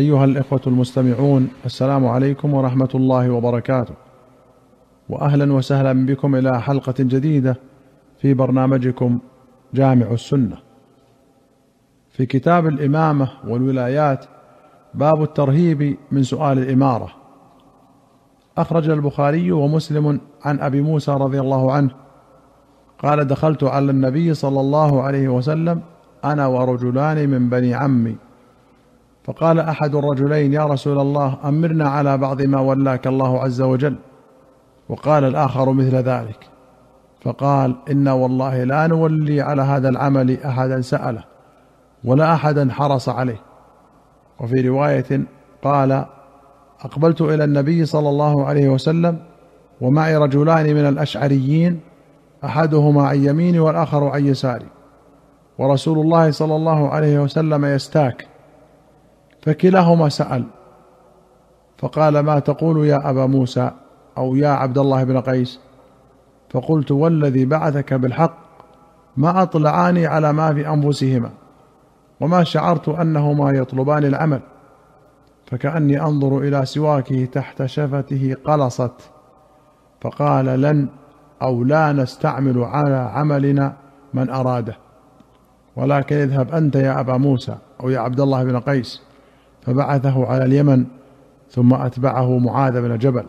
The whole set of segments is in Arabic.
أيها الإخوة المستمعون السلام عليكم ورحمة الله وبركاته. واهلا وسهلا بكم إلى حلقة جديدة في برنامجكم جامع السنة. في كتاب الإمامة والولايات باب الترهيب من سؤال الإمارة. أخرج البخاري ومسلم عن أبي موسى رضي الله عنه. قال دخلت على النبي صلى الله عليه وسلم أنا ورجلان من بني عمي. فقال أحد الرجلين يا رسول الله أمرنا على بعض ما ولاك الله عز وجل. وقال الآخر مثل ذلك فقال أنا والله لا نولي على هذا العمل أحدا سأله ولا أحدا حرص عليه. وفي رواية قال أقبلت إلى النبي صلى الله عليه وسلم ومعي رجلان من الأشعريين أحدهما عن يميني والآخر عن يساري. ورسول الله صلى الله عليه وسلم يستاك فكلاهما سأل. فقال ما تقول يا أبا موسى أو يا عبد الله بن قيس؟ فقلت والذي بعثك بالحق ما أطلعاني على ما في أنفسهما وما شعرت أنهما يطلبان العمل. فكأني أنظر إلى سواكه تحت شفته قلصت. فقال لن أو لا نستعمل على عملنا من أراده. ولكن اذهب أنت يا أبا موسى أو يا عبد الله بن قيس. فبعثه على اليمن ثم أتبعه معاذ بن جبل.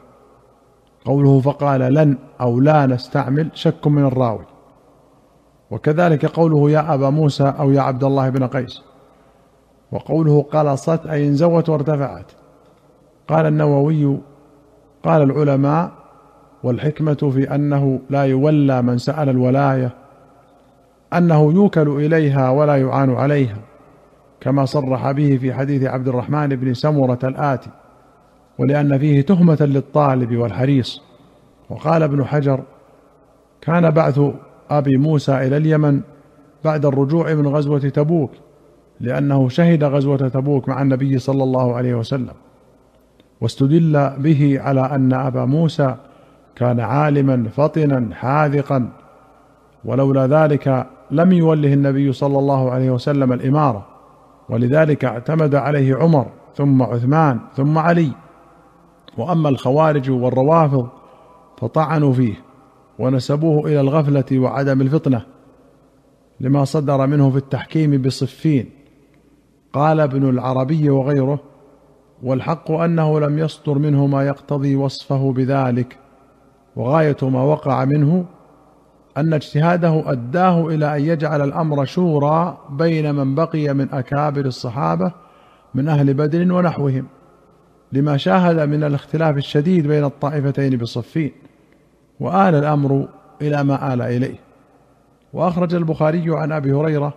قوله فقال لن أو لا نستعمل شك من الراوي. وكذلك قوله يا أبا موسى أو يا عبد الله بن قيس. وقوله قلصت أي انزوت وارتفعت. قال النووي قال العلماء والحكمة في أنه لا يولى من سأل الولاية أنه يوكل إليها ولا يعان عليها. كما صرح به في حديث عبد الرحمن بن سمرة الآتي ولأن فيه تهمة للطالب والحريص. وقال ابن حجر كان بعث أبي موسى إلى اليمن بعد الرجوع من غزوة تبوك لأنه شهد غزوة تبوك مع النبي صلى الله عليه وسلم واستدل به على أن أبا موسى كان عالما فطنا حاذقا ولولا ذلك لم يوله النبي صلى الله عليه وسلم الإمارة. ولذلك اعتمد عليه عمر ثم عثمان ثم علي. وأما الخوارج والروافض فطعنوا فيه ونسبوه إلى الغفلة وعدم الفطنة لما صدر منه في التحكيم بصفين. قال ابن العربي وغيره والحق أنه لم يصدر منه ما يقتضي وصفه بذلك وغاية ما وقع منه أن اجتهاده أداه إلى أن يجعل الأمر شورى بين من بقي من أكابر الصحابة من أهل بدر ونحوهم لما شاهد من الاختلاف الشديد بين الطائفتين بصفين وآل الأمر إلى ما آل إليه. وأخرج البخاري عن أبي هريرة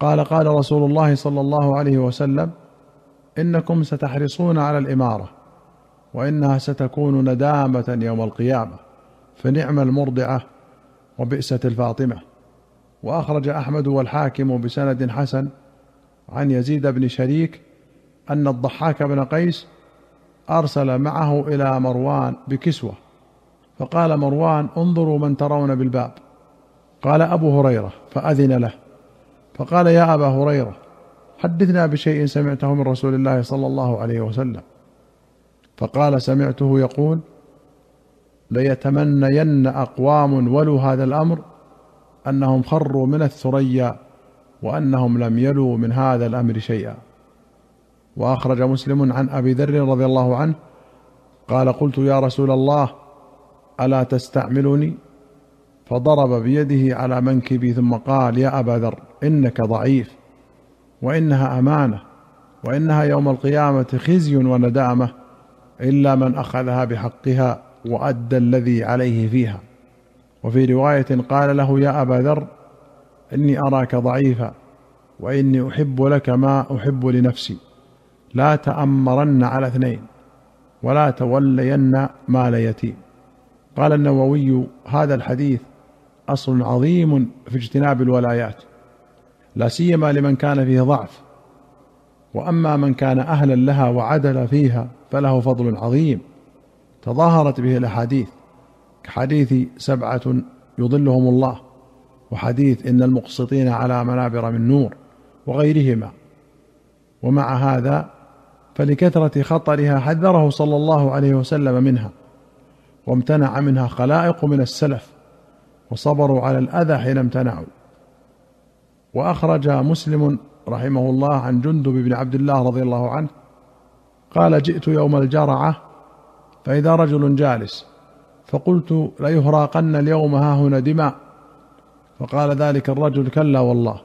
قال قال رسول الله صلى الله عليه وسلم إنكم ستحرصون على الإمارة وإنها ستكون ندامة يوم القيامة فنعم المرضعة وبئست الفاطمة. وأخرج أحمد والحاكم بسند حسن عن يزيد بن شريك أن الضحاك بن قيس أرسل معه إلى مروان بكسوة. فقال مروان انظروا من ترون بالباب. قال أبو هريرة فأذن له. فقال يا أبا هريرة حدثنا بشيء سمعته من رسول الله صلى الله عليه وسلم. فقال سمعته يقول ليتمنين أقوام ولوا هذا الأمر أنهم خروا من الثريا وأنهم لم يلوا من هذا الأمر شيئا. وأخرج مسلم عن أبي ذر رضي الله عنه قال قلت يا رسول الله ألا تستعملني؟ فضرب بيده على منكبي ثم قال يا أبا ذر إنك ضعيف وإنها أمانة وإنها يوم القيامة خزي وندامة إلا من أخذها بحقها. وأدى الذي عليه فيها. وفي رواية قال له يا أبا ذر إني أراك ضعيفا وإني أحب لك ما أحب لنفسي. لا تأمرن على اثنين ولا تولين مال يتيم. قال النووي هذا الحديث أصل عظيم في اجتناب الولايات لا سيما لمن كان فيه ضعف. وأما من كان أهلا لها وعدل فيها فله فضل عظيم. تظاهرت به الأحاديث كحديث سبعة يظلهم الله وحديث إن المقسطين على منابر من نور وغيرهما. ومع هذا فلكثرة خطرها حذره صلى الله عليه وسلم منها وامتنع منها خلائق من السلف وصبروا على الأذى حين امتنعوا. وأخرج مسلم رحمه الله عن جندب بن عبد الله رضي الله عنه قال جئت يوم الجرعة فإذا رجل جالس فقلت ليهراقن اليوم ها هنا دماء. فقال ذلك الرجل كلا والله.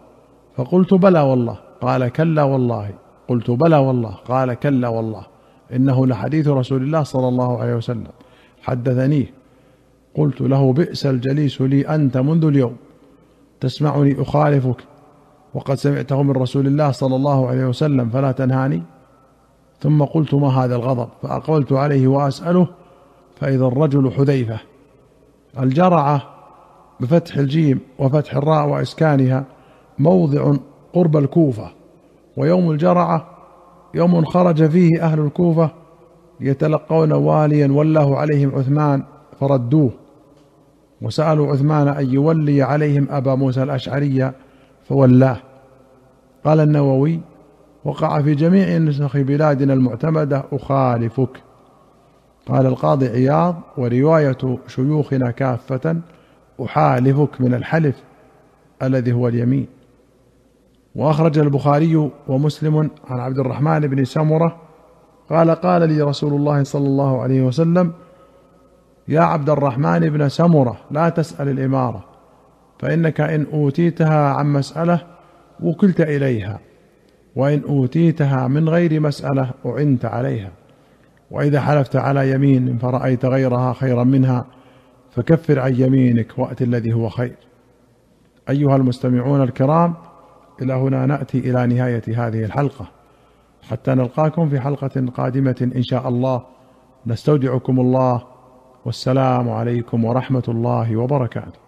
فقلت بلى والله. قال كلا والله. قلت بلى والله. قال كلا والله. إنه لحديث رسول الله صلى الله عليه وسلم. حدثنيه قلت له بئس الجليس لي أنت منذ اليوم. تسمعني أخالفك. وقد سمعته من رسول الله صلى الله عليه وسلم فلا تنهاني. ثم قلت ما هذا الغضب؟ فأقبلت عليه وأسأله فإذا الرجل حذيفة. الجرعه بفتح الجيم وفتح الراء وإسكانها موضع قرب الكوفة؟ ويوم الجرعة يوم خرج فيه أهل الكوفة يتلقون واليا ولاه عليهم عثمان فردوه. وسألوا عثمان أن يولي عليهم أبا موسى الأشعري فولاه. قال النووي وقع في جميع نسخ بلادنا المعتمدة أخالفك. قال القاضي عياض ورواية شيوخنا كافة أحالفك من الحلف الذي هو اليمين. وأخرج البخاري ومسلم عن عبد الرحمن بن سمرة قال قال لي رسول الله صلى الله عليه وسلم يا عبد الرحمن بن سمرة لا تسأل الإمارة فإنك إن أوتيتها عن مسألة وكلت إليها. وإن أوتيتها من غير مسألة أعنت عليها. وإذا حلفت على يمين فرأيت غيرها خيرا منها فكفر عن يمينك وأت الذي هو خير. أيها المستمعون الكرام إلى هنا نأتي إلى نهاية هذه الحلقة. حتى نلقاكم في حلقة قادمة إن شاء الله. نستودعكم الله والسلام عليكم ورحمة الله وبركاته.